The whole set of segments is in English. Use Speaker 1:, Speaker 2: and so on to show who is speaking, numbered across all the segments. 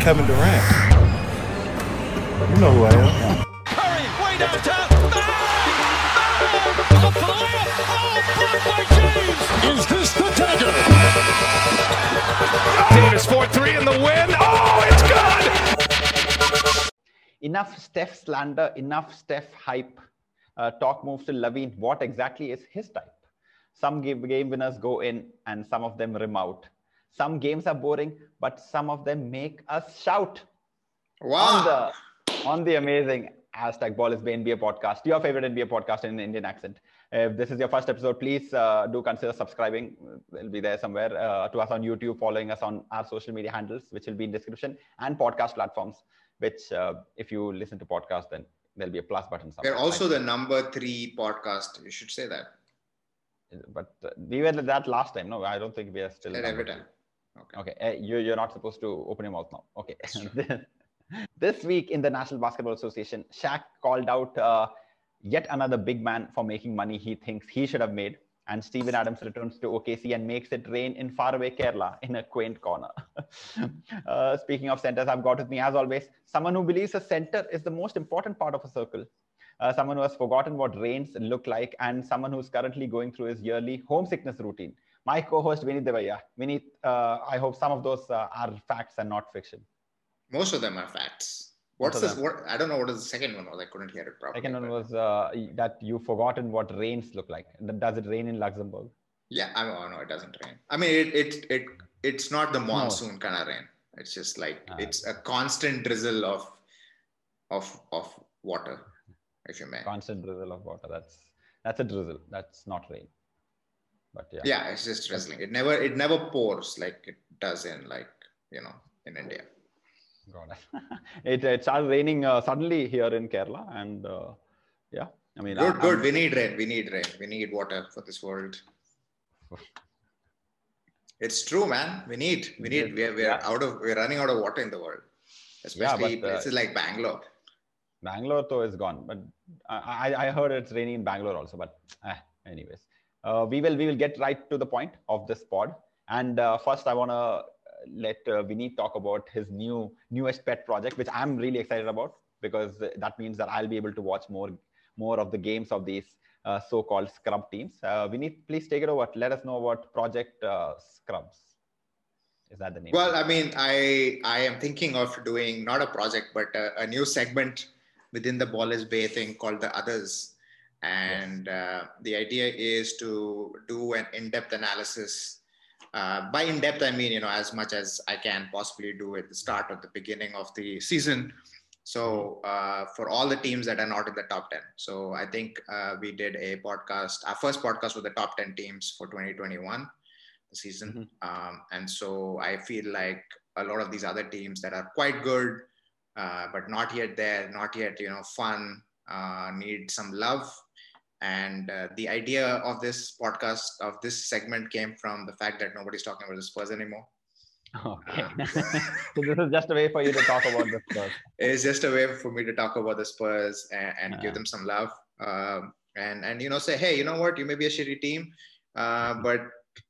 Speaker 1: Kevin Durant. You know who I am.
Speaker 2: Curry, way downtown. Bang! Up for the layup. Oh, James. Is this the dagger?
Speaker 3: Davis 4-3 in the win. Oh, it's good!
Speaker 4: enough Steph slander, enough Steph hype. Uh, talk moves to LaVine. What exactly is his type? Some game, game winners go in and some of them rim out. Some games are boring, but some of them make us shout.
Speaker 5: Wow.
Speaker 4: On the, on the amazing hashtag Ball is NBA podcast, your favorite NBA podcast in Indian accent. If this is your first episode, please uh, do consider subscribing. It'll be there somewhere uh, to us on YouTube, following us on our social media handles, which will be in description, and podcast platforms. Which, uh, if you listen to podcast, then there'll be a plus button somewhere.
Speaker 5: We're also the number three podcast. You should say that.
Speaker 4: But uh, we were that last time. No, I don't think we are still. Number
Speaker 5: every time. Okay.
Speaker 4: Okay, uh, you, you're not supposed to open your mouth now. Okay. this week in the National Basketball Association, Shaq called out uh, yet another big man for making money he thinks he should have made. And Steven Adams returns to OKC and makes it rain in faraway Kerala in a quaint corner. uh, speaking of centers, I've got with me, as always, someone who believes a center is the most important part of a circle. Uh, someone who has forgotten what rains look like, and someone who's currently going through his yearly homesickness routine. My co-host Vinit Devaya. Vinit, uh, I hope some of those uh, are facts and not fiction.
Speaker 5: Most of them are facts. What's this? What I don't know what is the second one was. I couldn't hear it properly.
Speaker 4: Second one was uh, that you've forgotten what rains look like. Does it rain in Luxembourg?
Speaker 5: Yeah, I mean, oh, no, it doesn't rain. I mean, it it it it's not the monsoon kind of rain. It's just like
Speaker 4: Ah.
Speaker 5: it's a constant drizzle of of of water, if you may.
Speaker 4: Constant drizzle of water. That's that's a drizzle. That's not rain. But yeah.
Speaker 5: Yeah, it's just drizzling. It never it never pours like it does in like you know in India.
Speaker 4: Got it. it, it started raining uh, suddenly here in Kerala, and uh, yeah, I mean,
Speaker 5: Good,
Speaker 4: I-
Speaker 5: good.
Speaker 4: I'm-
Speaker 5: We need rain. We need rain. We need water for this world. It's true, man. We need. We need. We're, we're
Speaker 4: Yeah.
Speaker 5: out of. We're running out of water in the world, especially
Speaker 4: but, uh,
Speaker 5: places like Bangalore.
Speaker 4: Bangalore though is gone, but I, I I heard it's raining in Bangalore also. But eh, anyways, uh, we will we will get right to the point of this pod. And uh, first, I want to let uh, Vinny talk about his new newest pet project, which I'm really excited about because that means that I'll be able to watch more more of the games of these uh, so-called scrub teams. Uh, Vinny, please take it over. Let us know about Project uh, Scrubs. Is that the name?
Speaker 5: Well, I mean, I I am thinking of doing not a project, but a, a new segment within the ball is Bay thing called the Others, and uh, the idea is to do an in-depth analysis. Uh, by in-depth, I mean you know as much as I can possibly do at the start or the beginning of the season. So uh, for all the teams that are not in the top ten, so I think uh, we did a podcast. Our first podcast was the top ten teams for 2021 the season. Um, and so I feel like a lot of these other teams that are quite good, uh, but not yet there, not yet, you know, fun, uh, need some love. And uh, the idea of this podcast, of this segment came from the fact that nobody's talking about the Spurs anymore.
Speaker 4: Okay. so this is just a way for you to talk about the Spurs.
Speaker 5: It's just a way for me to talk about the Spurs and, and
Speaker 4: Yeah.
Speaker 5: give them some love. Um, and, and, you know, say, hey, you know what, you may be a shitty team, uh, but,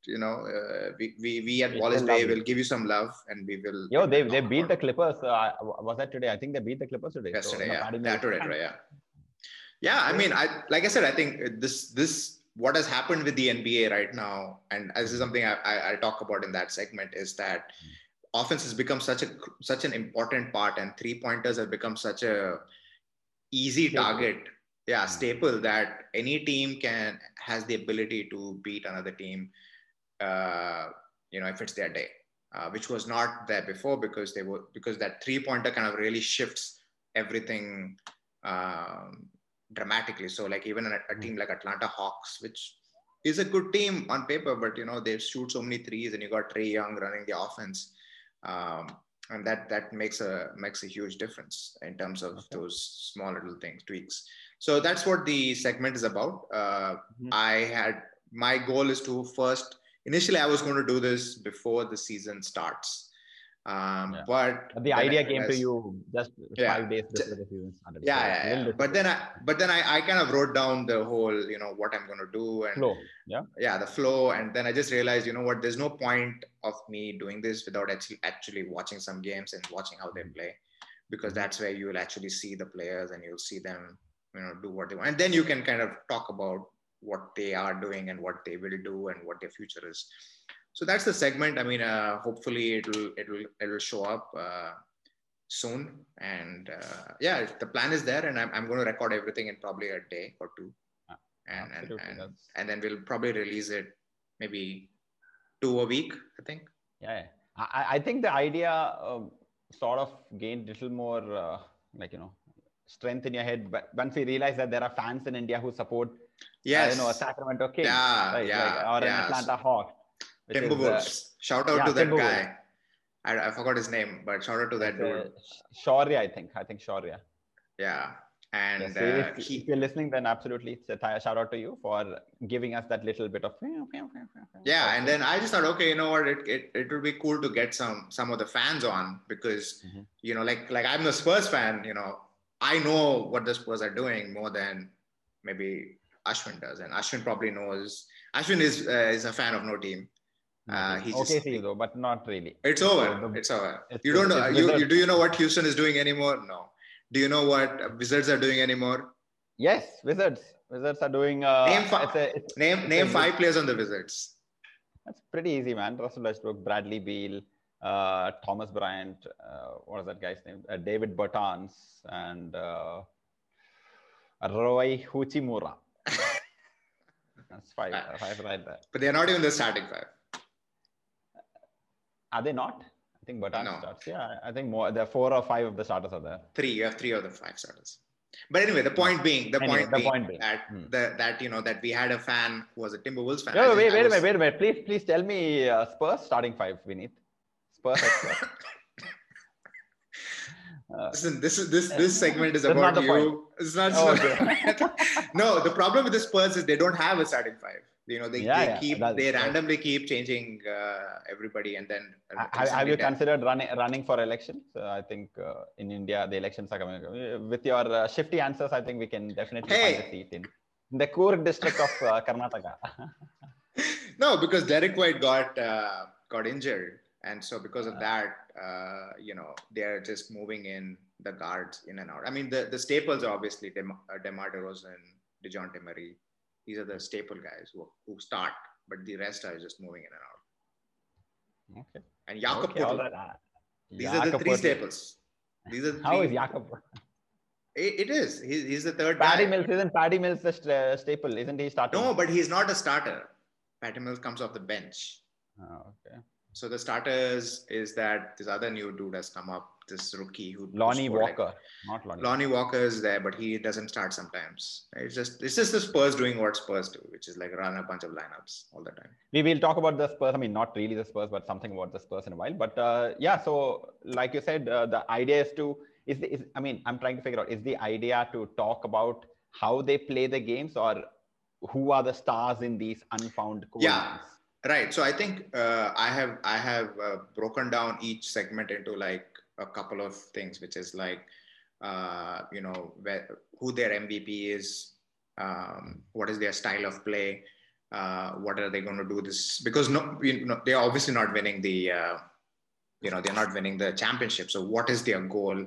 Speaker 5: you know, uh, we, we, we at Wallace Bay will give you some love and we will.
Speaker 4: Yo, they they beat the Clippers. Uh, was that today? I think they beat the Clippers today. So,
Speaker 5: yesterday
Speaker 4: no,
Speaker 5: yeah today right yeah yeah i mean i like i said i think this this what has happened with the nba right now and this is something i i, I talk about in that segment is that offense has become such a such an important part and three pointers have become such a easy
Speaker 4: Staple.
Speaker 5: target yeah
Speaker 4: Mm.
Speaker 5: staple that any team can has the ability to beat another team uh, you know if it's their day uh, which was not there before because they were because that three pointer kind of really shifts everything um, dramatically. So like even a, a team like Atlanta Hawks, which is a good team on paper, but you know they shoot so many threes, and you got Trae Young running the offense, um, and that that makes a makes a huge difference in terms of those small little things tweaks. So that's what the segment is about. Uh,
Speaker 4: Mhm.
Speaker 5: I had my goal is to first initially I was going to do this before the season starts. Um,
Speaker 4: Yeah.
Speaker 5: But
Speaker 4: But the idea came to you just
Speaker 5: Yeah.
Speaker 4: five days before the season started.
Speaker 5: Yeah, yeah, yeah. But then I, but then I, I kind of wrote down the whole, you know, what I'm going to do and
Speaker 4: flow. Yeah.
Speaker 5: yeah, the flow. And then I just realized, you know what, there's no point of me doing this without actually actually watching some games and watching how they play, because that's where you will actually see the players and you'll see them, you know, do what they want. And then you can kind of talk about what they are doing and what they will do and what their future is. So that's the segment. I mean, uh, hopefully it'll it'll it'll show up uh, soon. And uh, yeah, the plan is there, and I'm I'm going to record everything in probably a day or two,
Speaker 4: Ah,
Speaker 5: and and
Speaker 4: absolutely,
Speaker 5: and, and then we'll probably release it maybe two a week. I think.
Speaker 4: Yeah. I, I- think the idea um, sort of gained little more uh, like you know strength in your head. But once you realize that there are fans in India who support, yeah, you know, a Sacramento Kings,
Speaker 5: Yeah,
Speaker 4: right?
Speaker 5: yeah,
Speaker 4: like, or
Speaker 5: yeah.
Speaker 4: an Atlanta Hawks. Is, uh,
Speaker 5: Timberwolves. shout out
Speaker 4: yeah,
Speaker 5: to that
Speaker 4: Timberwolves.
Speaker 5: guy. I, I forgot his name, but shout out to that
Speaker 4: uh,
Speaker 5: dude.
Speaker 4: Shaurya, I think. I think Shaurya.
Speaker 5: Yeah. And uh,
Speaker 4: if,
Speaker 5: he,
Speaker 4: if you're listening, then absolutely, it's shout out to you for giving us that little bit of.
Speaker 5: yeah and then i just thought okay you know what it, it, it would be cool to get some some of the fans on because
Speaker 4: Mhm.
Speaker 5: you know like like i'm the spurs fan you know i know what the spurs are doing more than maybe ashwin does and ashwin probably knows ashwin is uh, is a fan of no team uh, he
Speaker 4: okay,
Speaker 5: just-
Speaker 4: see though, but not really.
Speaker 5: it's over
Speaker 4: the-
Speaker 5: it's over
Speaker 4: it's-
Speaker 5: you don't know you, you do you know what houston is doing anymore no do you know what wizards are doing anymore
Speaker 4: Yes, Wizards. Wizards are doing. Uh,
Speaker 5: Name fi-
Speaker 4: it's a, it's,
Speaker 5: name name five players on the wizards
Speaker 4: That's pretty easy, man. Russell Westbrook, Bradley Beal, uh, Thomas Bryant, uh, what is that guy's name? Uh, David Bertans, and uh, Rui Hachimura. That's five,
Speaker 5: Ah.
Speaker 4: five right there.
Speaker 5: but they're not even the starting five
Speaker 4: Are they not? I think Bertans
Speaker 5: No.
Speaker 4: starts. Yeah, I think more. There are four or five of the starters are there.
Speaker 5: three you have three of the five starters but anyway the point being the
Speaker 4: Anyway,
Speaker 5: point
Speaker 4: the
Speaker 5: being
Speaker 4: point being.
Speaker 5: that
Speaker 4: Hmm.
Speaker 5: the, that you know that we had a fan who was a timberwolves fan
Speaker 4: No, wait, wait a
Speaker 5: was-
Speaker 4: minute, wait a minute. Please, please tell me uh, Spurs starting five, Vineet. Spurs expert. Uh,
Speaker 5: Listen, this is this this segment is about
Speaker 4: the point.
Speaker 5: you. It's not.
Speaker 4: Oh,
Speaker 5: not- no, the problem with the Spurs is they don't have a starting five. You know, they,
Speaker 4: Yeah,
Speaker 5: they
Speaker 4: yeah,
Speaker 5: keep
Speaker 4: that-
Speaker 5: they randomly keep changing uh, everybody, and then uh,
Speaker 4: have, have you considered running running for elections? Uh, I think uh, in India the elections are coming. Uh, With your uh, shifty answers, I think we can definitely
Speaker 5: Hey.
Speaker 4: find a seat in, the Coorg district of uh, Karnataka.
Speaker 5: No, because Derek White got uh, got injured, and so because of that, uh, you know, they're just moving in the guards in and out. I mean, the the staples are obviously Dem- Demar Derozan, Dejounte Murray. These are the staple guys who, who start, but the rest are just moving in and out.
Speaker 4: okay.
Speaker 5: And Jakob
Speaker 4: okay, right. Uh,
Speaker 5: these are the three staples. These are the
Speaker 4: How is Jakob?
Speaker 5: It, it is. He's, he's the third
Speaker 4: Patty
Speaker 5: guy.
Speaker 4: Mills isn't Patty Mills the st- uh, staple? Isn't he starting?
Speaker 5: No, but he's not a starter. Patty Mills comes off the bench.
Speaker 4: Oh, okay.
Speaker 5: So the starters is that this other new dude has come up, this rookie who
Speaker 4: Lonnie
Speaker 5: scored like-
Speaker 4: Walker, not Lonnie.
Speaker 5: Lonnie Walker is there, but he doesn't start sometimes. It's just it's just the Spurs doing what Spurs do, which is like run a bunch of lineups all the time.
Speaker 4: we will talk about the Spurs. I mean, not really the Spurs, but something about the Spurs in a while. But uh, yeah, so like you said, uh, the idea is to is, the, is I mean, I'm trying to figure out is the idea to talk about how they play the games or who are the stars in these unfound
Speaker 5: Yeah. Right. So I think uh, I have I have uh, broken down each segment into like a couple of things, which is like uh, you know where, who their MVP is, um, what is their style of play, uh, what are they going to do this because no you know they're obviously not winning the uh, you know they're not winning the championship. So what is their goal,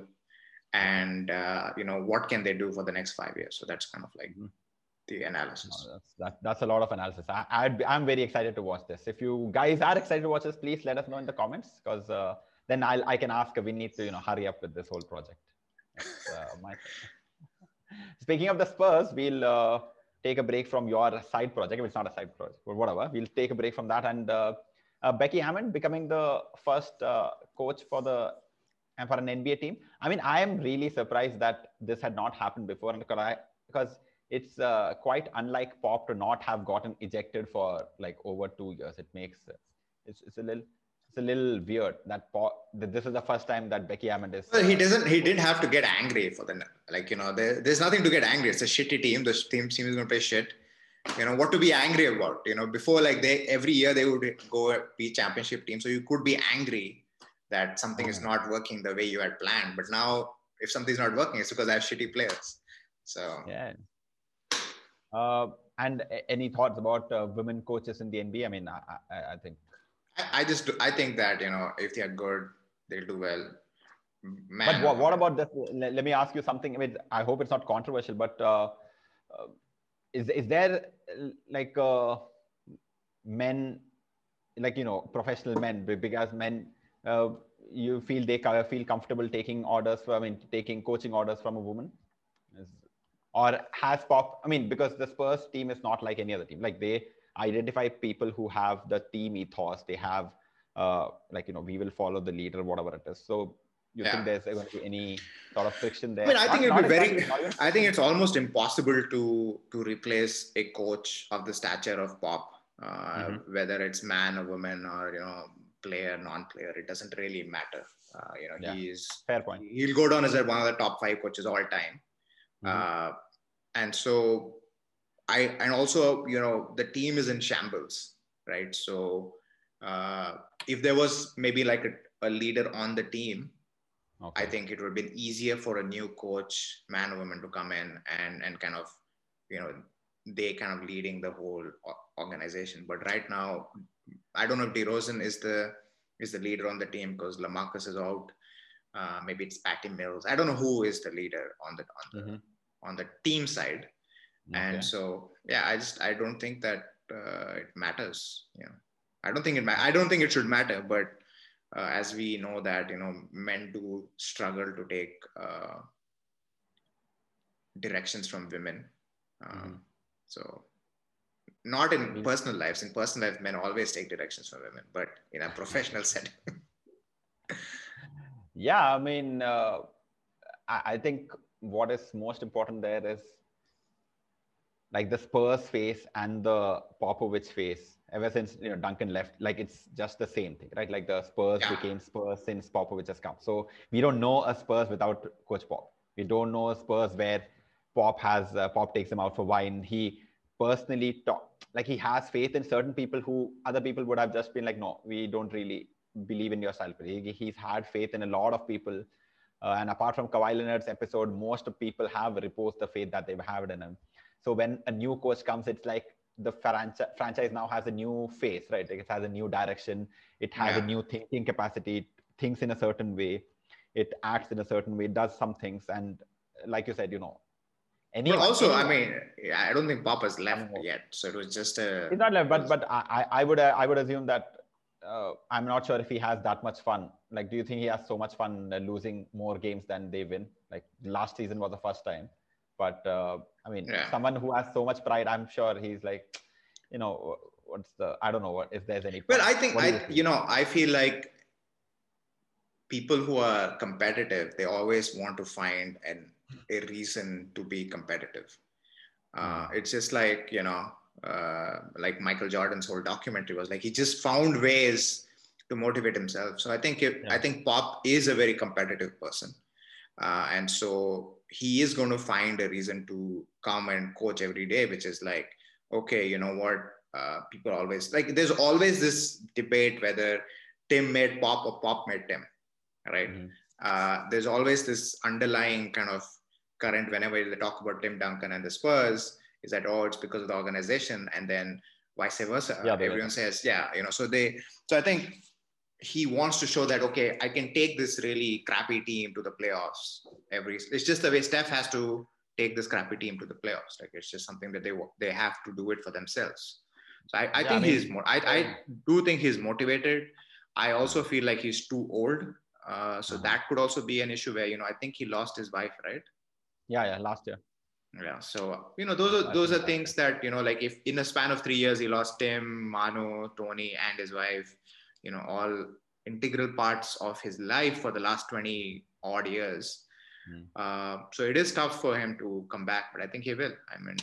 Speaker 5: and uh, you know what can they do for the next five years? So that's kind of like
Speaker 4: Mhm.
Speaker 5: the analysis.
Speaker 4: No, that's, that, that's a lot of analysis. I, I'd be, I'm very excited to watch this. If you guys are excited to watch this, please let us know in the comments because uh, then I'll, I can ask Vinny to you know hurry up with this whole project. Uh, my Speaking of the Spurs, we'll uh, take a break from your side project. It's not a side project, but whatever, we'll take a break from that. And uh, uh, Becky Hammon becoming the first uh, coach for the and for an NBA team. I mean, I am really surprised that this had not happened before, and because I because it's uh, quite unlike Pop to not have gotten ejected for like over two years. It makes it's, it's a little it's a little weird that that this is the first time that Becky Hammon is.
Speaker 5: Well, he doesn't. He didn't have to get angry for the like. You know, there, there's nothing to get angry. It's a shitty team. The team is going to play shit. You know what to be angry about. You know, before like they every year they would go be championship team, so you could be angry that something is
Speaker 4: Mhm.
Speaker 5: not working the way you had planned. But now, if something's not working, it's because I have shitty players. So
Speaker 4: Yeah. Uh, and any thoughts about uh, women coaches in the NBA? I mean, I, I, I think.
Speaker 5: I, just I think that you know if they are good, they'll do well. Man,
Speaker 4: But what, what about this? Let, me ask you something. I mean, I hope it's not controversial, but uh, uh, is is there like uh, men, like you know, professional men, be- because men, uh, you feel they feel comfortable taking orders from, I mean, taking coaching orders from a woman, is, or has Pop? I mean, because the Spurs team is not like any other team. Like they identify people who have the team ethos. They have, uh, like you know, we will follow the leader, whatever it is. So. You
Speaker 5: Yeah.
Speaker 4: think there's going to be any sort of friction there?
Speaker 5: I mean, I think it'd be very.
Speaker 4: exactly-
Speaker 5: I think it's almost impossible to to replace a coach of the stature of Pop, uh,
Speaker 4: Mhm.
Speaker 5: whether it's man or woman or you know player non-player. It doesn't really matter. Uh, you know,
Speaker 4: Yeah.
Speaker 5: he's
Speaker 4: Fair point.
Speaker 5: he'll go down as one of the top five coaches all time.
Speaker 4: Mhm.
Speaker 5: Uh, and so I and also you know the team is in shambles, right? So uh, if there was maybe like a, a leader on the team,
Speaker 4: Okay.
Speaker 5: I think it would have been easier for a new coach, man or woman, to come in and and kind of, you know, they kind of leading the whole organization. But right now, I don't know if DeRozan is the is the leader on the team because Lamarcus is out. Uh, maybe it's Patty Mills. I don't know who is the leader on the on the
Speaker 4: Mhm.
Speaker 5: on the team side.
Speaker 4: Okay.
Speaker 5: And so, yeah, I just I don't think that uh, it matters. You know, I don't think it. Ma- I don't think it should matter. But uh, as we know that you know, men do struggle to take uh, directions from women. Um,
Speaker 4: Mhm.
Speaker 5: So, not in
Speaker 4: Mm.
Speaker 5: personal lives. In personal lives, men always take directions from women. But in a professional setting,
Speaker 4: Yeah, I mean, uh, I, I think what is most important there is like the Spurs face and the Popovich face. Ever since you know Duncan left, like it's just the same thing, right? Like the Spurs
Speaker 5: Yeah.
Speaker 4: became Spurs since Popovich has come. So we don't know a Spurs without Coach Pop. We don't know a Spurs where Pop has uh, Pop takes him out for wine. He personally talk like he has faith in certain people who other people would have just been like, no, we don't really believe in your style. He, he's had faith in a lot of people. Uh, and apart from Kawhi Leonard's episode, most of people have reposed the faith that they've had in him. So when a new coach comes, it's like the franchise franchise now has a new face, right? Like it has a new direction. It has
Speaker 5: Yeah.
Speaker 4: a new thinking capacity. It thinks in a certain way. It acts in a certain way. Does some things, and like you said, you know, any.
Speaker 5: but also, I mean, I don't think Papa's left yet. So it was just a.
Speaker 4: It's not left, but but I I I would uh, I would assume that uh, I'm not sure if he has that much fun. Like, do you think he has so much fun uh, losing more games than they win? Like last season was the first time, but uh, I mean,
Speaker 5: Yeah.
Speaker 4: someone who has so much pride, I'm sure he's like, you know, what's the I don't know what if there's any.
Speaker 5: Well. I think I,
Speaker 4: you think?
Speaker 5: you know, I feel like people who are competitive, they always want to find an a reason to be competitive. Uh,
Speaker 4: Hmm.
Speaker 5: it's just like you know, uh, like Michael Jordan's whole documentary was like he just found ways to motivate himself. So I think if,
Speaker 4: Yeah.
Speaker 5: I think Pop is a very competitive person, uh, and so he is going to find a reason to come and coach every day, which is like, okay, you know what? Uh, people always like. There's always this debate whether Tim made Pop or Pop made Tim, right?
Speaker 4: Mhm.
Speaker 5: Uh, there's always this underlying kind of current whenever they talk about Tim Duncan and the Spurs is that oh it's because of the organization and then vice versa.
Speaker 4: Yeah,
Speaker 5: Everyone says yeah, you know. So they so I think he wants to show that okay, I can take this really crappy team to the playoffs. Every it's just the way Steph has to take this crappy team to the playoffs. Like it's just something that they they have to do it for themselves. So I, I
Speaker 4: Yeah, I
Speaker 5: think
Speaker 4: mean-
Speaker 5: he's more. I, I do think he's motivated. I also feel like he's too old. Uh, so
Speaker 4: Uh-huh.
Speaker 5: that could also be an issue where you know I think he lost his wife, right?
Speaker 4: Yeah, yeah, last year.
Speaker 5: Yeah. So you know those are those are things that you know like if in a span of three years he lost Tim, Manu, Tony, and his wife, you know all integral parts of his life for the last twenty odd years.
Speaker 4: Hmm.
Speaker 5: Uh, so it is tough for him to come back, but I think he will. I mean,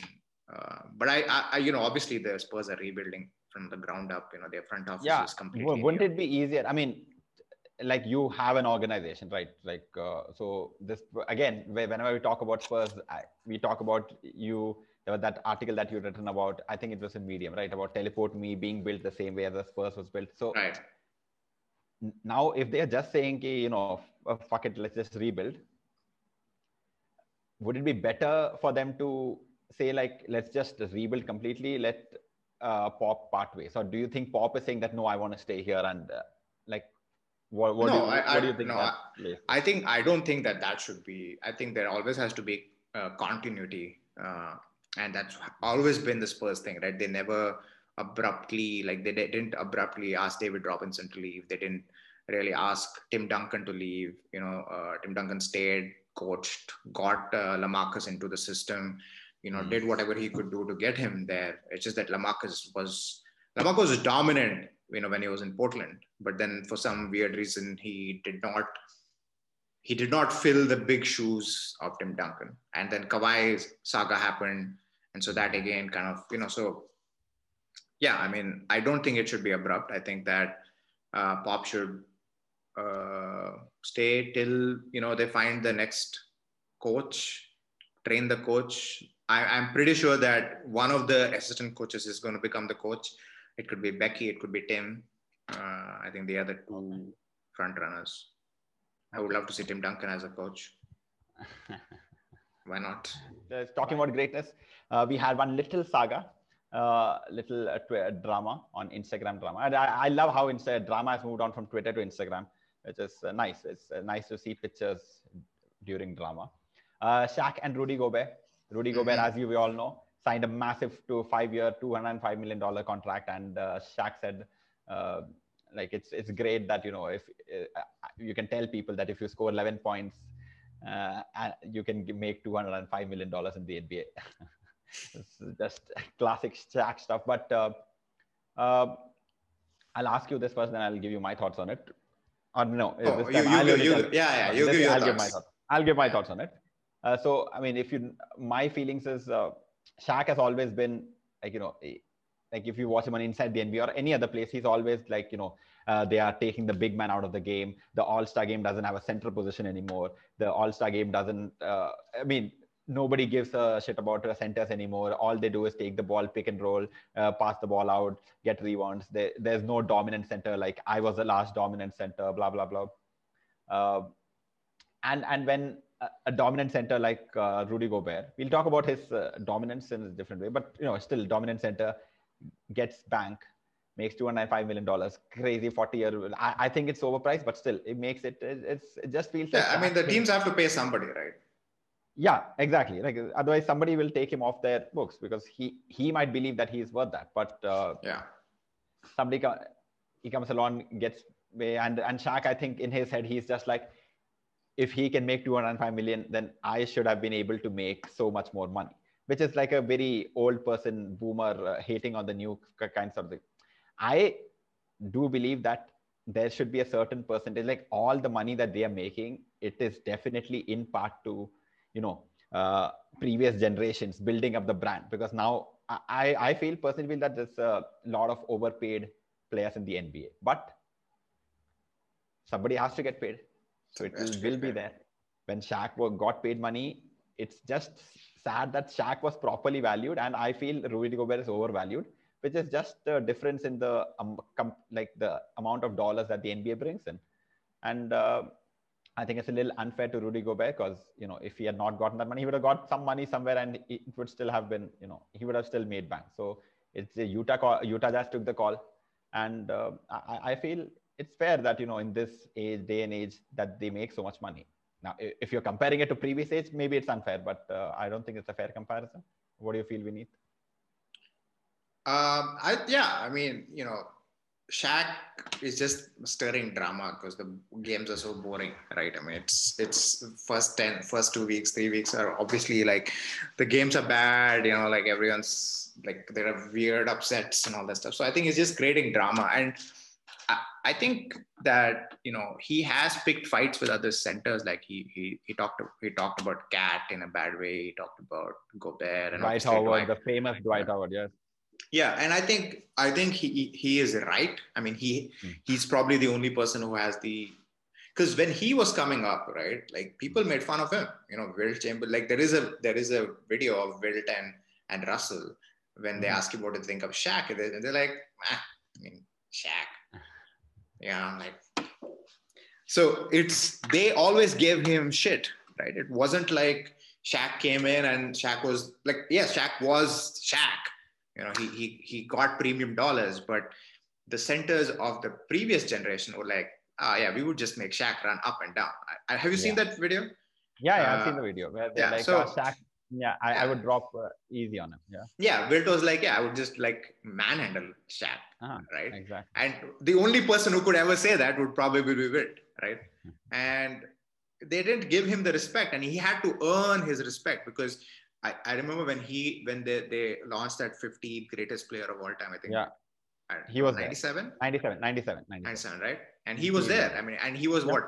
Speaker 5: uh, but I, I, I, you know, obviously the Spurs are rebuilding from the ground up. You know, their front office
Speaker 4: yeah
Speaker 5: is completely.
Speaker 4: Wou- wouldn't
Speaker 5: new.
Speaker 4: it be easier i mean like you have an organization right like uh, so this again whenever we talk about spurs I, we talk about you there was that article that you written about i think it was in medium right about teleport me being built the same way as the spurs was built so
Speaker 5: Right.
Speaker 4: Now, if they are just saying, you know, uh, fuck it, let's just rebuild, would it be better for them to say, like, let's just rebuild completely, let uh, Pop part ways? Or do you think Pop is saying that, no, I want to stay here? And uh, like, what, what,
Speaker 5: No,
Speaker 4: do you,
Speaker 5: I-
Speaker 4: what do you think?
Speaker 5: no, I- I think I don't think that that should be. I think there always has to be uh, continuity, uh, and that's always been the Spurs thing, right? They never abruptly like they didn't abruptly ask David Robinson to leave. They didn't really ask Tim Duncan to leave. You know, uh, Tim Duncan stayed, coached, got uh, Lamarcus into the system. You know,
Speaker 4: Mm.
Speaker 5: did whatever he could do to get him there. It's just that Lamarcus was Lamarcus was dominant. You know, when he was in Portland, but then for some weird reason he did not he did not fill the big shoes of Tim Duncan. And then Kawhi's saga happened. And so that again kind of, you know, so yeah, I mean, I don't think it should be abrupt. I think that uh, Pop should uh, stay till, you know, they find the next coach, train the coach. I, I'm pretty sure that one of the assistant coaches is going to become the coach. It could be Becky, it could be Tim. Uh, I think the other two front runners. I would love to see Tim Duncan as a coach. Why not?
Speaker 4: Uh, talking about greatness, uh, we had one little saga, uh, little uh, tw- uh, drama on Instagram drama. And I, I love how Insta- drama has moved on from Twitter to Instagram, which is uh, nice. It's uh, nice to see pictures during drama. Uh, Shaq and Rudy Gobert. Rudy Gobert,
Speaker 5: Mhm.
Speaker 4: as you we all know, signed a massive to five-year, $205 million contract. And uh, Shaq said, uh, like, it's, it's great that, you know, if uh, you can tell people that if you score 11 points, uh, you can make 205 million dollars in the NBA. it's just classic Shaq stuff. But uh, uh, I'll ask you this first, then I'll give you my thoughts on it. Or no,
Speaker 5: Oh, you-
Speaker 4: time
Speaker 5: you
Speaker 4: I'll
Speaker 5: give-
Speaker 4: only
Speaker 5: you- yeah, yeah, you give your
Speaker 4: I'll give my
Speaker 5: thoughts.
Speaker 4: I'll give my thoughts on it. Uh, so, I mean, if you, my feelings is uh, Shaq has always been like, you know, like if you watch him on Inside the NBA or any other place, he's always like, you know, uh, they are taking the big man out of the game. The All Star game doesn't have a central position anymore. The All Star game doesn't. Uh, I mean, nobody gives a shit about the centers anymore. All they do is take the ball, pick and roll, uh, pass the ball out, get rebounds. There, there's no dominant center like I was the last dominant center. Blah blah blah. Uh, and and when a, a dominant center like uh, Rudy Gobert, we'll talk about his uh, dominance in a different way, but you know, still dominant center gets bank makes 205 million dollars crazy 40 year I, I think it's overpriced but still it makes it it, it's it just feels like
Speaker 5: Yeah, I mean, the teams have to pay somebody, right?
Speaker 4: yeah exactly like otherwise somebody will take him off their books because he he might believe that he is worth that but uh,
Speaker 5: Yeah.
Speaker 4: somebody co- he comes along gets way and and Shaq I think in his head he's just like if he can make 205 million then I should have been able to make so much more money which is like a very old person boomer uh, hating on the new kinds of thing I do believe that there should be a certain percentage like all the money that they are making it is definitely in part to you know uh, previous generations building up the brand because now I, I feel personally feel that there's a lot of overpaid players in the NBA, but somebody has to get paid. So it will, will be there. When Shaq got paid money, it's just sad that Shaq was properly valued, and I feel Rudy Gobert is overvalued, which is just the difference in the um, like the amount of dollars that the NBA brings in. And uh, I think it's a little unfair to Rudy Gobert because you know if he had not gotten that money, he would have got some money somewhere, and it would still have been you know he would have still made bank. So it's a Utah call, Utah Jazz took the call, and uh, I, I feel it's fair that you know in this age day and age that they make so much money. Now, if you're comparing it to previous age, maybe it's unfair, but uh, I don't think it's a fair comparison. What do you feel, Vineet?
Speaker 5: Um, I yeah, I mean, you know, Shaq is just stirring drama because the games are so boring, right? I mean, it's it's first 10, first two weeks, three weeks are obviously like the games are bad, you know, like everyone's like there are weird upsets and all that stuff. So I think it's just creating drama. And I, think that you know he has picked fights with other centers. Like he he he talked he talked about Cat in a bad way. He talked about Gobert and
Speaker 4: Dwight Howard,
Speaker 5: Dwight.
Speaker 4: the famous Dwight Howard, yes.
Speaker 5: Yeah, and I think I think he he is right. I mean, he
Speaker 4: Hmm.
Speaker 5: he's probably the only person who has the because when he was coming up, right? Like people made fun of him. You know, Wilt Chamberlain. Like there is a there is a video of Wilt and and Russell when they
Speaker 4: Mhm.
Speaker 5: ask him what to think of Shaq, and they're, they're like, ah, I mean, Shaq. Yeah, I'm like, So it's they always gave him shit, right? It wasn't like Shaq came in and Shaq was like, yes, Shaq was Shaq. You know, he he he got premium dollars, but the centers of the previous generation were like, ah, yeah, we would just make Shaq run up and down. I, I- have you seen
Speaker 4: Yeah.
Speaker 5: that video?
Speaker 4: Yeah, yeah, I've
Speaker 5: Uh,
Speaker 4: seen the video where
Speaker 5: yeah,
Speaker 4: like,
Speaker 5: so-
Speaker 4: uh, Shaq, yeah, I, I would drop uh, easy on him. Yeah,
Speaker 5: Yeah, Wilt was like, yeah, I would just like manhandle Shaq,
Speaker 4: Ah,
Speaker 5: right?
Speaker 4: exactly.
Speaker 5: And the only person who could ever say that would probably be Wilt, right?
Speaker 4: Hmm.
Speaker 5: And they didn't give him the respect, and he had to earn his respect because I, I remember when he when they, they launched that 50 greatest player of all time, I think.
Speaker 4: Yeah. He was
Speaker 5: 97,
Speaker 4: 97, 97, 97.
Speaker 5: 97, right? And he was there. I mean, and he was
Speaker 4: Yeah.
Speaker 5: what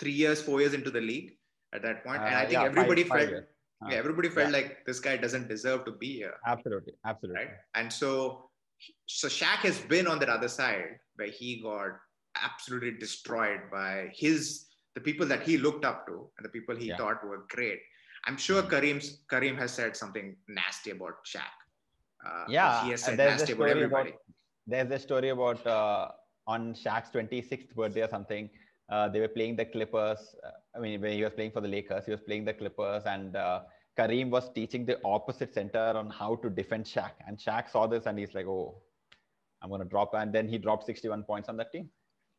Speaker 5: three years, four years into the league at that point, and
Speaker 4: Uh,
Speaker 5: I think
Speaker 4: yeah,
Speaker 5: everybody
Speaker 4: five- five
Speaker 5: felt
Speaker 4: years. Uh,
Speaker 5: yeah, everybody felt
Speaker 4: yeah.
Speaker 5: like this guy doesn't deserve to be here
Speaker 4: Absolutely, absolutely.
Speaker 5: right? And so, so Shaq has been on that other side where he got absolutely destroyed by his the people that he looked up to and the people he
Speaker 4: Yeah.
Speaker 5: thought were great. I'm sure Kareem's Kareem has said something nasty about Shaq. Uh,
Speaker 4: Yeah,
Speaker 5: he has said nasty about
Speaker 4: story about
Speaker 5: everybody.
Speaker 4: there's a story about uh, on Shaq's 26th birthday or something. Uh, they were playing the Clippers. Uh, I mean, when he was playing for the Lakers, he was playing the Clippers, and uh, Kareem was teaching the opposite center on how to defend Shaq. And Shaq saw this, and he's like, "Oh, I'm gonna drop." And then he dropped 61 points on that team.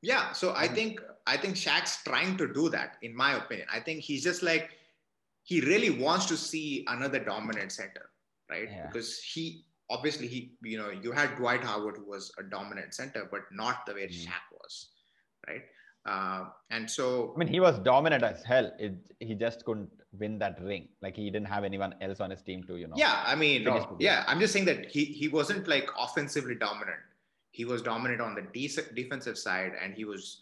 Speaker 5: Yeah, so I
Speaker 4: Mhm.
Speaker 5: think I think Shaq's trying to do that, in my opinion. I think he's just like he really wants to see another dominant center, right?
Speaker 4: Yeah.
Speaker 5: Because he obviously he you know you had Dwight Howard who was a dominant center, but not the way
Speaker 4: Mhm.
Speaker 5: Shaq was, right? Uh, and so
Speaker 4: I mean, he was dominant as hell. It, he just couldn't win that ring. Like he didn't have anyone else on his team to, you know.
Speaker 5: yeah, I mean, no, yeah, I'm just saying that he he wasn't like offensively dominant. He was dominant on the de- defensive side, and he was,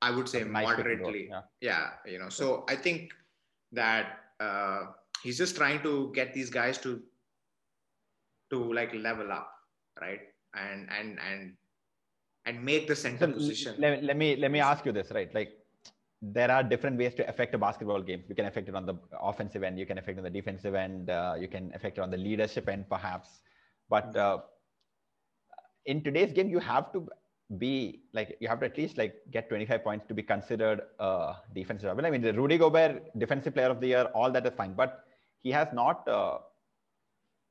Speaker 5: I would say,
Speaker 4: Nice
Speaker 5: moderately.
Speaker 4: yeah.
Speaker 5: yeah you know so i think that uh, he's just trying to get these guys to to like level up right and and and and make the
Speaker 4: So
Speaker 5: center
Speaker 4: l-
Speaker 5: position
Speaker 4: let, let me let me ask you this, right? Like there are different ways to affect a basketball game. You can affect it on the offensive end, you can affect it on the defensive end, uh, you can affect it on the leadership end, perhaps. But uh, in today's game, you have to be like you have to at least like get 25 points to be considered a defensive. I mean, the Rudy Gobert defensive player of the year, all that is fine, but he has not uh,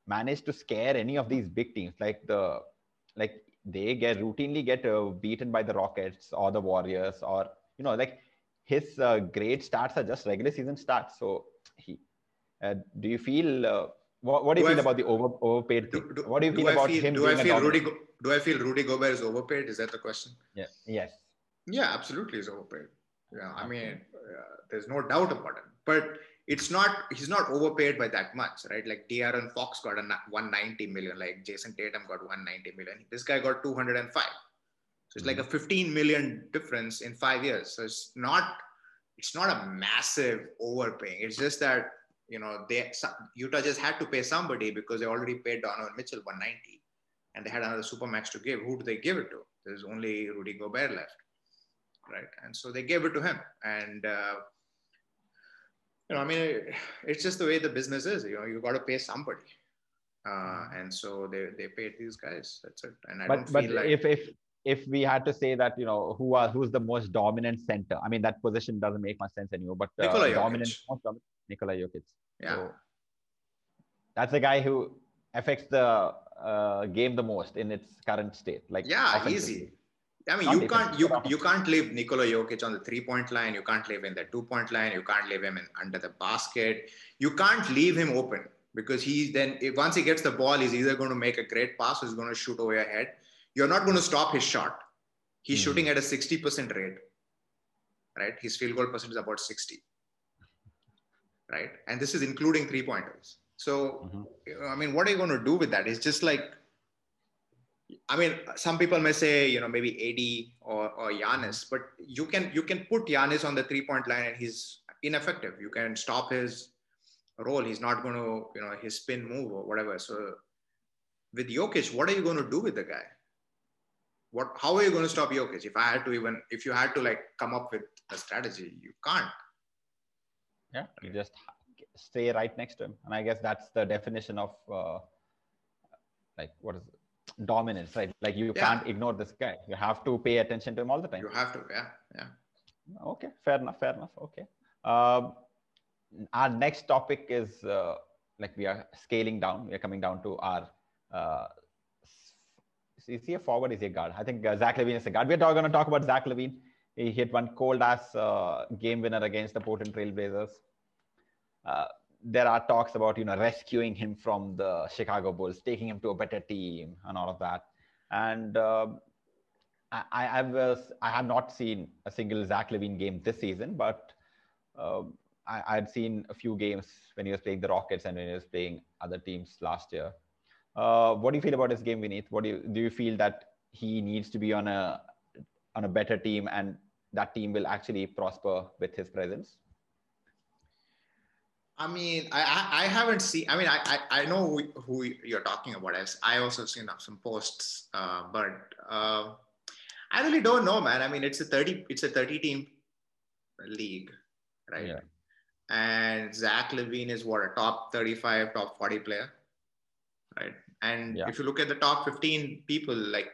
Speaker 4: managed to scare any of these big teams like the like they get routinely get uh, beaten by the rockets or the warriors or you know like his uh, great starts are just regular season starts. so he uh, do you feel uh, what, what do you
Speaker 5: Do
Speaker 4: feel
Speaker 5: f-
Speaker 4: about the over, overpaid thing?
Speaker 5: do, do,
Speaker 4: what do you feel
Speaker 5: I
Speaker 4: about
Speaker 5: feel,
Speaker 4: him
Speaker 5: do I feel Rudy Go- do I feel Rudy Gobert is overpaid? Is that the question?
Speaker 4: yeah. yes
Speaker 5: Yeah, absolutely, he's overpaid. Yeah, I mean, uh, there's no doubt about it. But it's not he's not overpaid by that much, right? Like De'Aaron Fox got a 190 million, like Jayson Tatum got 190 million. This guy got 205. So it's like a 15 million difference in five years. So it's not it's not a massive overpaying. It's just that you know they Utah just had to pay somebody because they already paid Donovan Mitchell 190, and they had another supermax to give. Who do they give it to? There's only Rudy Gobert left, right? And so they gave it to him, and uh, you know, I mean, it's just the way the business is. You know, you got to pay somebody, uh, and so they they paid these guys. That's it. And I
Speaker 4: but
Speaker 5: don't
Speaker 4: but
Speaker 5: feel like
Speaker 4: if if if we had to say that you know who are who's the most dominant center i mean that position doesn't make much sense anymore but uh,
Speaker 5: Nikola Jokic.
Speaker 4: dominant most dominant Nikola Jokic
Speaker 5: yeah.
Speaker 4: So that's the guy who affects the uh, game the most in its current state. Like
Speaker 5: Yeah, easy. I mean,
Speaker 4: Not
Speaker 5: you can't you you can't leave Nikola Jokic on the three point line. You can't leave him in the two point line. You can't leave him in under the basket. You can't leave him open because he's then if once he gets the ball, he's either going to make a great pass or he's going to shoot over your head. You're not going to stop his shot. He's
Speaker 4: Mhm.
Speaker 5: shooting at a sixty percent rate, right? His field goal percentage is about sixty, right? And this is including three pointers. So
Speaker 4: Mhm.
Speaker 5: I mean, what are you going to do with that? It's just like I mean, some people may say, you know, maybe AD or, or Giannis, but you can you can put Giannis on the three point line and he's ineffective. You can stop his role. He's not going to, you know, his spin move or whatever. So with Jokic, what are you going to do with the guy? What? How are you going to stop Jokic? If I had to even, if you had to like come up with a strategy, you can't.
Speaker 4: Yeah, you just stay right next to him, and I guess that's the definition of uh, like what is it? Dominance, right? Like you
Speaker 5: Yeah.
Speaker 4: can't ignore this guy. You have to pay attention to him all the time.
Speaker 5: You have to, yeah, yeah.
Speaker 4: Okay, fair enough. Fair enough. Okay. Um, our next topic is uh, like we are scaling down. We are coming down to our. Uh, is he a forward? Is he a guard? I think uh, Zach LaVine is a guard. We're going to talk about Zach LaVine. He hit one cold ass uh, game winner against the Portland Trailblazers. Uh, there are talks about you know rescuing him from the Chicago Bulls, taking him to a better team, and all of that. And um, I, I was I have not seen a single Zach LaVine game this season, but um, I, I'd seen a few games when he was playing the Rockets and when he was playing other teams last year. Uh, what do you feel about his game, Vineet? What do you do? You feel that he needs to be on a on a better team, and that team will actually prosper with his presence?
Speaker 5: I mean, I, I, I haven't seen. I mean, I, I, I know who, who you're talking about. As I also seen some posts, uh, but uh, I really don't know, man. I mean, it's a thirty, it's a thirty team league, right?
Speaker 4: Yeah.
Speaker 5: And Zach LaVine is what a top thirty-five, top forty player, right? And
Speaker 4: Yeah.
Speaker 5: if you look at the top fifteen people, like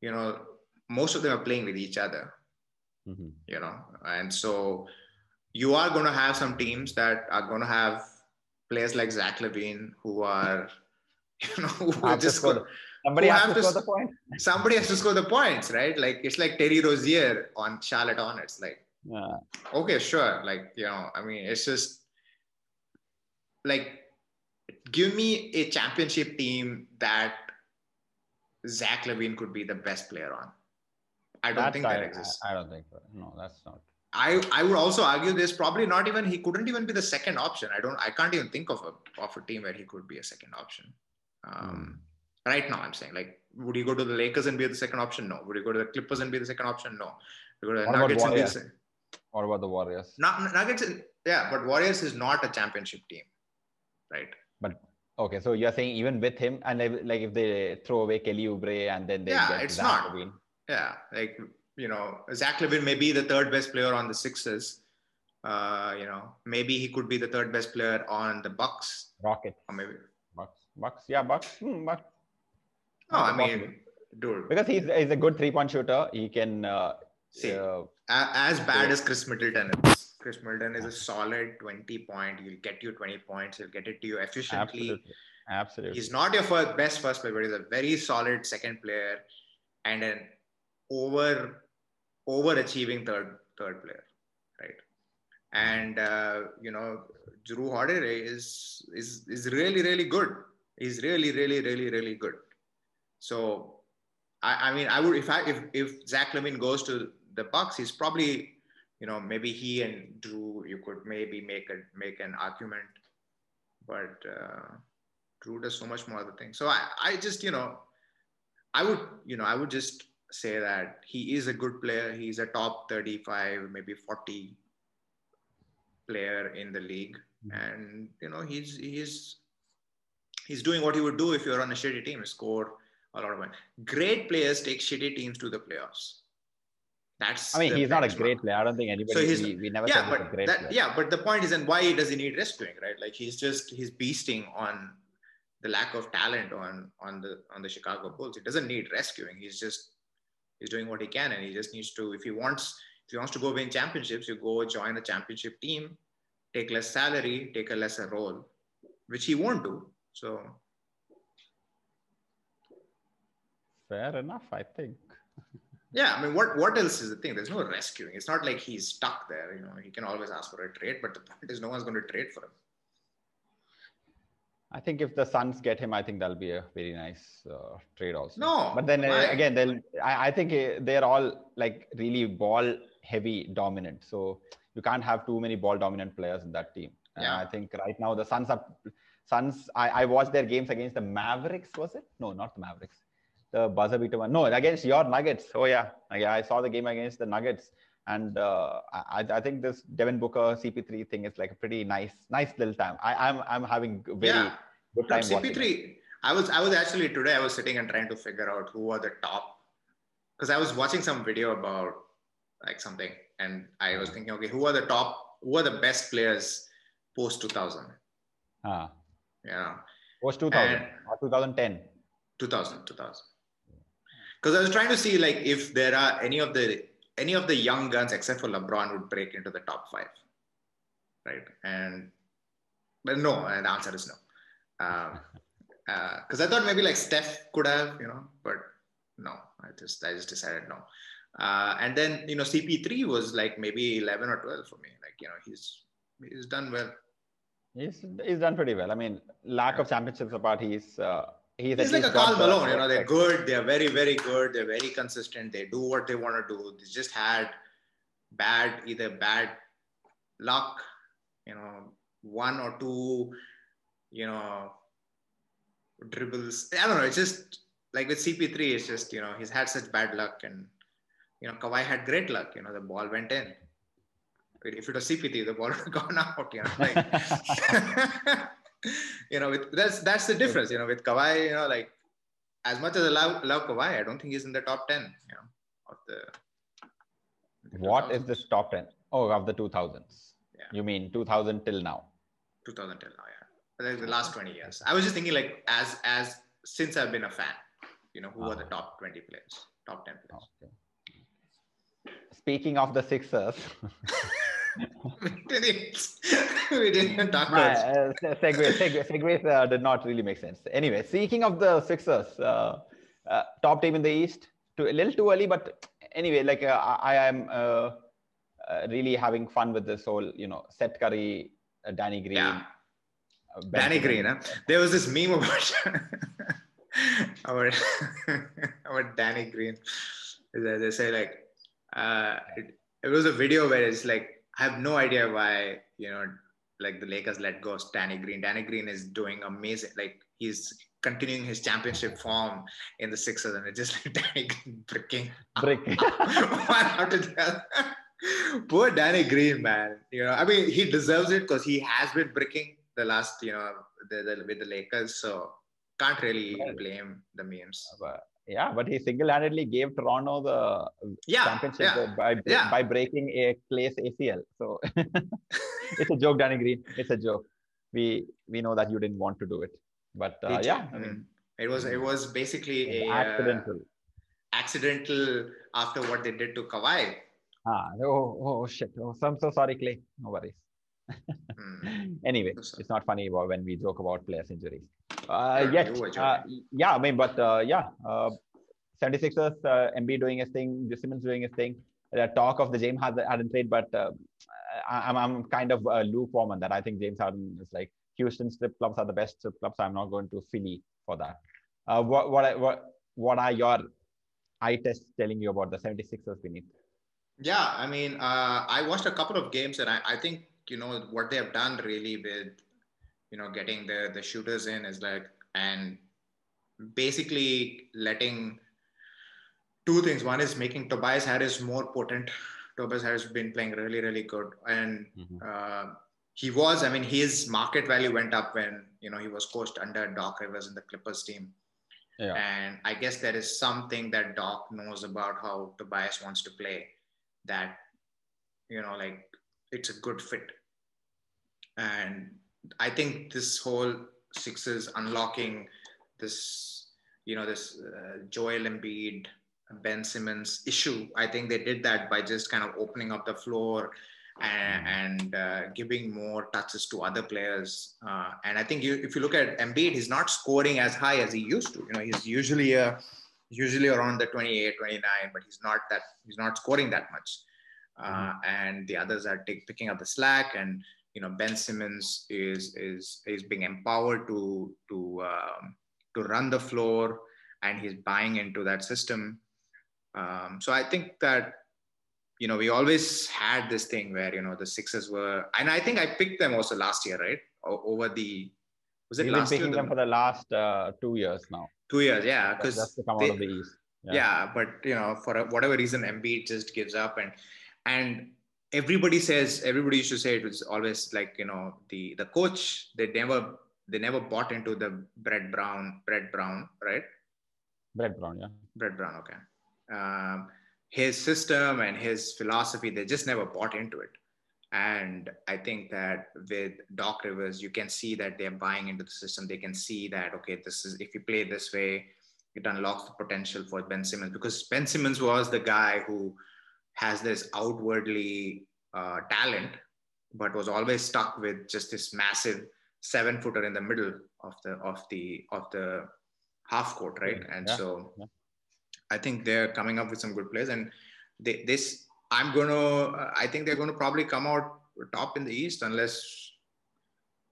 Speaker 5: you know, most of them are playing with each other
Speaker 4: Mhm.
Speaker 5: you know and so you are going to have some teams that are going to have players like Zach LaVine who are you know who
Speaker 4: Have
Speaker 5: just
Speaker 4: score Somebody
Speaker 5: who
Speaker 4: has to
Speaker 5: to
Speaker 4: score the point.
Speaker 5: somebody has to score the points right like it's like Terry Rozier on Charlotte Hornets like
Speaker 4: Yeah.
Speaker 5: okay sure like you know I mean it's just like give me a championship team that Zach LaVine could be the best player on I don't
Speaker 4: That's-
Speaker 5: think that
Speaker 4: I,
Speaker 5: exists
Speaker 4: I, I don't think so. No, that's not.
Speaker 5: I, I would also argue there's probably not even he couldn't even be the second option. I don't I can't even think of a of a team where he could be a second option. Um, Right now, I'm saying like, would he go to the Lakers and be the second option? No. Would he go to the Clippers and be the second option? No. Would you go to the
Speaker 4: What about
Speaker 5: Nuggets and be the
Speaker 4: Warriors?
Speaker 5: second?
Speaker 4: What about the Warriors?
Speaker 5: Not Nuggets, yeah, but Warriors is not a championship team, right?
Speaker 4: But okay, so you're saying even with him, and like, if they throw away Kelly Oubre and then they
Speaker 5: Yeah,
Speaker 4: get
Speaker 5: it's not. Yeah, like you know, Zach LaVine may be the third best player on the Sixers. Uh, you know, maybe he could be the third best player on the Bucks,
Speaker 4: Rockets,
Speaker 5: or maybe
Speaker 4: Bucks, Bucks, yeah, Bucks. Hmm, Bucks.
Speaker 5: No, I
Speaker 4: Possible.
Speaker 5: mean, dude,
Speaker 4: because he's, he's a good three point shooter. He can. Uh,
Speaker 5: See.
Speaker 4: uh,
Speaker 5: as bad as Khris Middleton is, Khris Middleton is a solid 20 point. He'll get you 20 points. He'll get it to you efficiently.
Speaker 4: absolutely, absolutely.
Speaker 5: He's not your first, best first player, but he's a very solid second player and an over overachieving third third player, right? And uh, you know, Jrue Holiday is is is really really good. He's really really really really good. So, I, I mean, I would if I if if Zach LaVine goes to the Bucks, he's probably you know maybe he and Jrue you could maybe make a make an argument, but uh, Jrue does so much more other things. So I I just you know I would you know I would just say that he is a good player. He's a top 35, maybe 40 player in the league, mm-hmm. and you know he's he's he's doing what he would do if you're on a shitty team, score a lot of money. Great players take shitty teams to the playoffs. That's
Speaker 4: I mean, he's not a great player. I don't think anybody.
Speaker 5: So he's
Speaker 4: we, we never
Speaker 5: yeah,
Speaker 4: said he's a
Speaker 5: but
Speaker 4: great
Speaker 5: that,
Speaker 4: player.
Speaker 5: yeah, but the point is, and why does he need rescuing, right? Like he's just he's beasting on the lack of talent on on the on the Chicago Bulls. He doesn't need rescuing. He's just he's doing what he can, and he just needs to. If he wants if he wants to go win championships, you go join a championship team, take less salary, take a lesser role, which he won't do. So
Speaker 4: Fair enough, I think.
Speaker 5: yeah, I mean, what what else is the thing? There's no rescuing. It's not like he's stuck there. You know, he can always ask for a trade, but the point is, no one's going to trade for him.
Speaker 4: I think if the Suns get him, I think that'll be a very nice uh, trade also.
Speaker 5: No,
Speaker 4: but then uh, again, they'll. I, I think uh, they're all like really ball heavy dominant. So you can't have too many ball dominant players in that team. And
Speaker 5: Yeah.
Speaker 4: I think right now the Suns are. Suns. I, I watched their games against the Mavericks. Was it? No, not the Mavericks. The buzzer beater one. No, against your Nuggets. Oh yeah, yeah. I saw the game against the Nuggets, and uh, I, I think this Devin Booker CP3 thing is like a pretty nice, nice little time. I, I'm I'm having very
Speaker 5: Yeah.
Speaker 4: good time watching. it.
Speaker 5: CP3, I was I was actually today I was sitting and trying to figure out who are the top because I was watching some video about like something and I was thinking, okay, who are the top, who are the best players post 2000?
Speaker 4: Ah,
Speaker 5: Yeah,
Speaker 4: was 2000
Speaker 5: And-
Speaker 4: or 2010.
Speaker 5: 2000, 2000. Because I was trying to see like if there are any of the any of the young guns except for LeBron would break into the top five, right? And but no, and the answer is no. Because uh, I thought maybe like Steph could have, you know, but no, I just I just decided no. Uh, and then you know CP3 was like maybe 11 or 12 for me. Like you know he's he's done well.
Speaker 4: He's he's done pretty well. I mean, lack of championships apart, he's uh, he's,
Speaker 5: he's like a Karl Malone. You know, they're good. They're very very good. They're very consistent. They do what they want to do. They just had bad either bad luck, you know, one or two, you know, dribbles. I don't know. It's just like with CP3, it's just you know he's had such bad luck, and you know Kawhi had great luck. You know the ball went in. If it was CP3, the ball would have gone out. You know, like you know, with, that's that's the difference. You know, with Kawhi, you know, like as much as I love, love Kawhi, I don't think he's in the top ten. You know, of the.
Speaker 4: the what 2000s. is this top ten? Oh, of the 2000s.
Speaker 5: Yeah.
Speaker 4: You mean 2000 till now?
Speaker 5: 2000 till now, yeah. Like the last 20 years. I was just thinking, like, as as since I've been a fan, you know, who are the ah. top 20 players, top 10 players.
Speaker 4: Okay. Speaking of the Sixers.
Speaker 5: we didn't We talk
Speaker 4: about uh, segue, segue, segues uh, did not really make sense. Anyway, speaking of the Sixers, uh, uh, top team in the East, too, a little too early, but anyway, like uh, I, I am uh, really having fun with this whole, you know, Seth Curry, Danny Green.
Speaker 5: Yeah. Danny Green, huh? there was this meme about our our Danny Green. They say like it, it was a video where it's like I have no idea why you know like the Lakers let go of Danny Green. Danny Green is doing amazing. Like he's continuing his championship form in the Sixers, and it's just like Danny Green bricking,
Speaker 4: bricking
Speaker 5: one after the other. Poor Danny Green, man. You know, I mean, he deserves it because he has been breaking the last, you know, the, the, with the Lakers. So can't really blame the memes.
Speaker 4: But, yeah, but he single-handedly gave Toronto the
Speaker 5: yeah,
Speaker 4: championship
Speaker 5: yeah,
Speaker 4: by
Speaker 5: yeah.
Speaker 4: by breaking a Klay's ACL. So it's a joke, Danny Green. It's a joke. We we know that you didn't want to do it, but uh, yeah,
Speaker 5: I mean, it was it was basically a
Speaker 4: accidental.
Speaker 5: Uh, accidental after what they did to Kawhi.
Speaker 4: Ah, oh, oh shit. Oh, so I'm so sorry, Klay. No worries.
Speaker 5: Hmm.
Speaker 4: anyway, it's not funny when we joke about players' injuries. Uh, yet, uh, yeah, I mean, but uh, yeah, uh, 76ers, uh, Embiid doing his thing, Simmons doing his thing. The talk of the James Harden hadn't played, but uh, I, am I'm kind of uh, lukewarm on that. I think James Harden is like Houston strip clubs are the best strip clubs. I'm not going to Philly for that. Uh, what what what what are your eye tests telling you about the 76ers Vinith?
Speaker 5: Yeah, I mean, uh, I watched a couple of games, and I, I think you know what they have done really with you know getting the the shooters in is like and basically letting two things. One is making tobias harris more potent. Tobias harris has been playing really really good. And
Speaker 4: Mhm.
Speaker 5: uh, he was i mean his market value went up when you know he was coached under doc rivers in the clippers team.
Speaker 4: Yeah.
Speaker 5: and i guess there is something that doc knows about how tobias wants to play that you know like it's a good fit. And I think this whole Sixers unlocking this, you know, this uh, Joel Embiid, Ben Simmons issue. I think they did that by just kind of opening up the floor and, and uh, giving more touches to other players. Uh, and I think you, if you look at Embiid, he's not scoring as high as he used to. You know, he's usually a usually around the 28, 29, but he's not that he's not scoring that much. Uh, and the others are take, picking up the slack and you know Ben Simmons is is is being empowered to to um, to run the floor, and he's buying into that system. Um, so I think that you know we always had this thing where you know the Sixers were, and I think I picked them also last year, right? O- over the was it
Speaker 4: We've been
Speaker 5: last year?
Speaker 4: picking
Speaker 5: The-
Speaker 4: them for the last uh, two years now.
Speaker 5: two years, yeah,
Speaker 4: Just
Speaker 5: because
Speaker 4: to come
Speaker 5: they-
Speaker 4: out of the East.
Speaker 5: yeah. but you know for whatever reason Embiid just gives up and and everybody says everybody used to say it was always like you know the the coach they never they never bought into the Brett Brown Brett Brown right?
Speaker 4: Brett Brown, yeah.
Speaker 5: Brett Brown okay. Um, his system and his philosophy they just never bought into it. And I think that with Doc Rivers you can see that they're buying into the system. They can see that okay this is if you play this way it unlocks the potential for Ben Simmons. Because Ben Simmons was the guy who has this outwardly uh, talent, but was always stuck with just this massive seven footer in the middle of the of the of the half court, right? And
Speaker 4: Yeah.
Speaker 5: so
Speaker 4: Yeah.
Speaker 5: I think they're coming up with some good players, and they, this I'm gonna I think they're gonna probably come out top in the East unless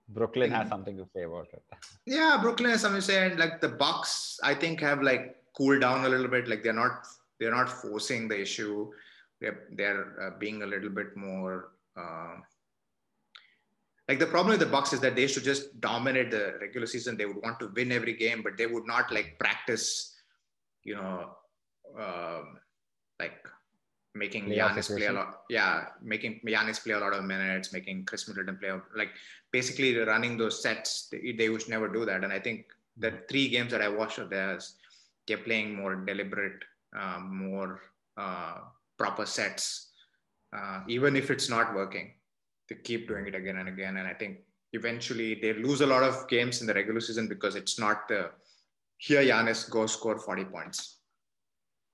Speaker 4: Brooklyn has
Speaker 5: Mm.
Speaker 4: something to say about it.
Speaker 5: yeah, Brooklyn, has something to say, and like the Bucks, I think have like cooled down a little bit. Like they're not they're not forcing the issue. They're they're uh, being a little bit more. Uh, like the problem with the Bucks is that they should just dominate the regular season. They would want to win every game, but they would not like practice. You know, um, like making
Speaker 4: Playoff
Speaker 5: Giannis play a lot. Yeah, making Giannis play a lot of minutes, making Khris Middleton play like basically running those sets. They, they would never do that. And I think the three games that I watched of theirs, they're playing more deliberate, um, more uh, proper sets. Uh, even if it's not working, they keep doing it again and again. And I think eventually they lose a lot of games in the regular season because it's not the here Giannis go score 40 points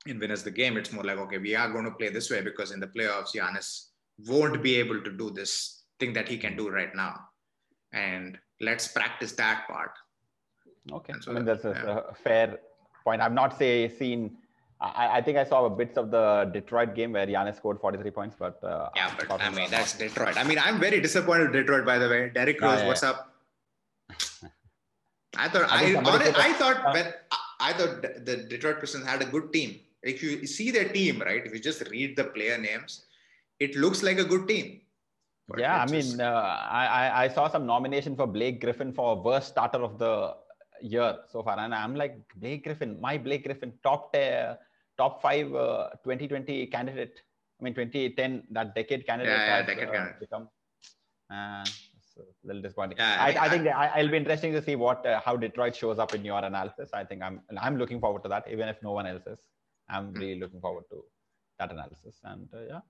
Speaker 5: and win us the game. It's more like, okay, we are going to play this way because in the playoffs, Giannis won't be able to do this thing that he can do right now. And let's practice that part.
Speaker 4: Okay,
Speaker 5: so
Speaker 4: I mean
Speaker 5: that-
Speaker 4: that's a,
Speaker 5: yeah.
Speaker 4: a fair point. I've not say seen. I, I think I saw bits of the Detroit game where Giannis scored 43 points, but uh,
Speaker 5: Yeah, but I mean,
Speaker 4: that,
Speaker 5: that's Detroit. I mean, I'm very disappointed with Detroit, by the way. Derrick
Speaker 4: Yeah,
Speaker 5: Rose,
Speaker 4: yeah,
Speaker 5: what's up? I thought
Speaker 4: I
Speaker 5: I, honest, I thought
Speaker 4: uh,
Speaker 5: when I, thought the- Detroit Pistons had a good team. If you see their team, right? If you just read the player names, it looks like a good team. But
Speaker 4: yeah, I mean, uh, I, I saw some nomination for Blake Griffin for worst starter of the year so far, and I'm like Blake Griffin, my Blake Griffin, top te- top five uh, 2020 candidate. I mean, 2010 that decade candidate.
Speaker 5: Yeah, yeah,
Speaker 4: has,
Speaker 5: decade
Speaker 4: uh,
Speaker 5: candidate.
Speaker 4: Become, uh, a little disappointing.
Speaker 5: Yeah, I
Speaker 4: I, I think
Speaker 5: I-
Speaker 4: it'll be interesting to see what uh, how Detroit shows up in your analysis. I think I'm I'm looking forward to that, even if no one else is. I'm
Speaker 5: Hmm.
Speaker 4: really looking forward to that analysis, and uh, yeah.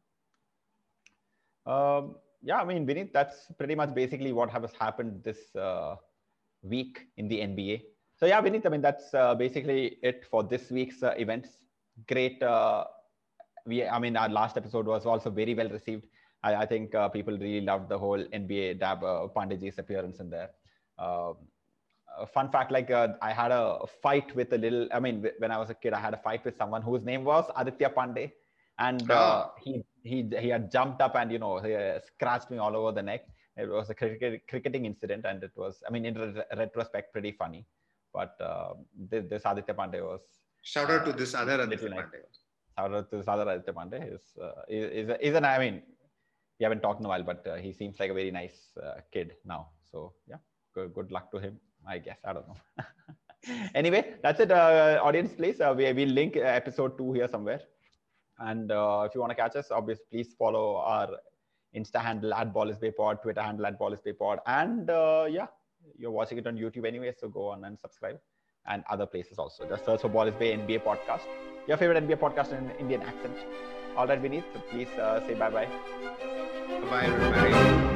Speaker 4: Um, yeah, I mean, Vinith, that's pretty much basically what has happened this uh, week in the NBA. So yeah, Vinith, I mean, that's uh, basically it for this week's uh, events. Great. Uh, we, I mean, our last episode was also very well received. I, I think uh, people really loved the whole NBA Dab uh, Pandeyji's appearance in there. A fun fact, like uh, I had a fight with a little. I mean, when I was a kid, I had a fight with someone whose name was Aditya Pandey, and uh,
Speaker 5: Oh.
Speaker 4: he he he had jumped up and you know he, uh, scratched me all over the neck. It was a cricket, cricketing incident, and it was, I mean, in re- retrospect, pretty funny. But uh, this, this Aditya Pandey was
Speaker 5: shout out to this other Aditya. Pandey.
Speaker 4: shout out to this other Aditya Pandey. Is uh, is is, an I mean, we haven't talked in a while, but uh, he seems like a very nice uh, kid now. So yeah, good good luck to him. I guess I don't know. anyway, that's it, uh, audience. Please, uh, we will link uh, episode two here somewhere. And uh, if you want to catch us, obviously, please follow our Insta handle at Ball is Twitter handle at Ball is and uh, yeah, you're watching it on YouTube anyway, so go on and subscribe, and other places also. Just search for Ball is Bay NBA podcast, your favorite NBA podcast in Indian accent. All that we need. so please uh, say bye bye.
Speaker 5: Bye bye, everybody.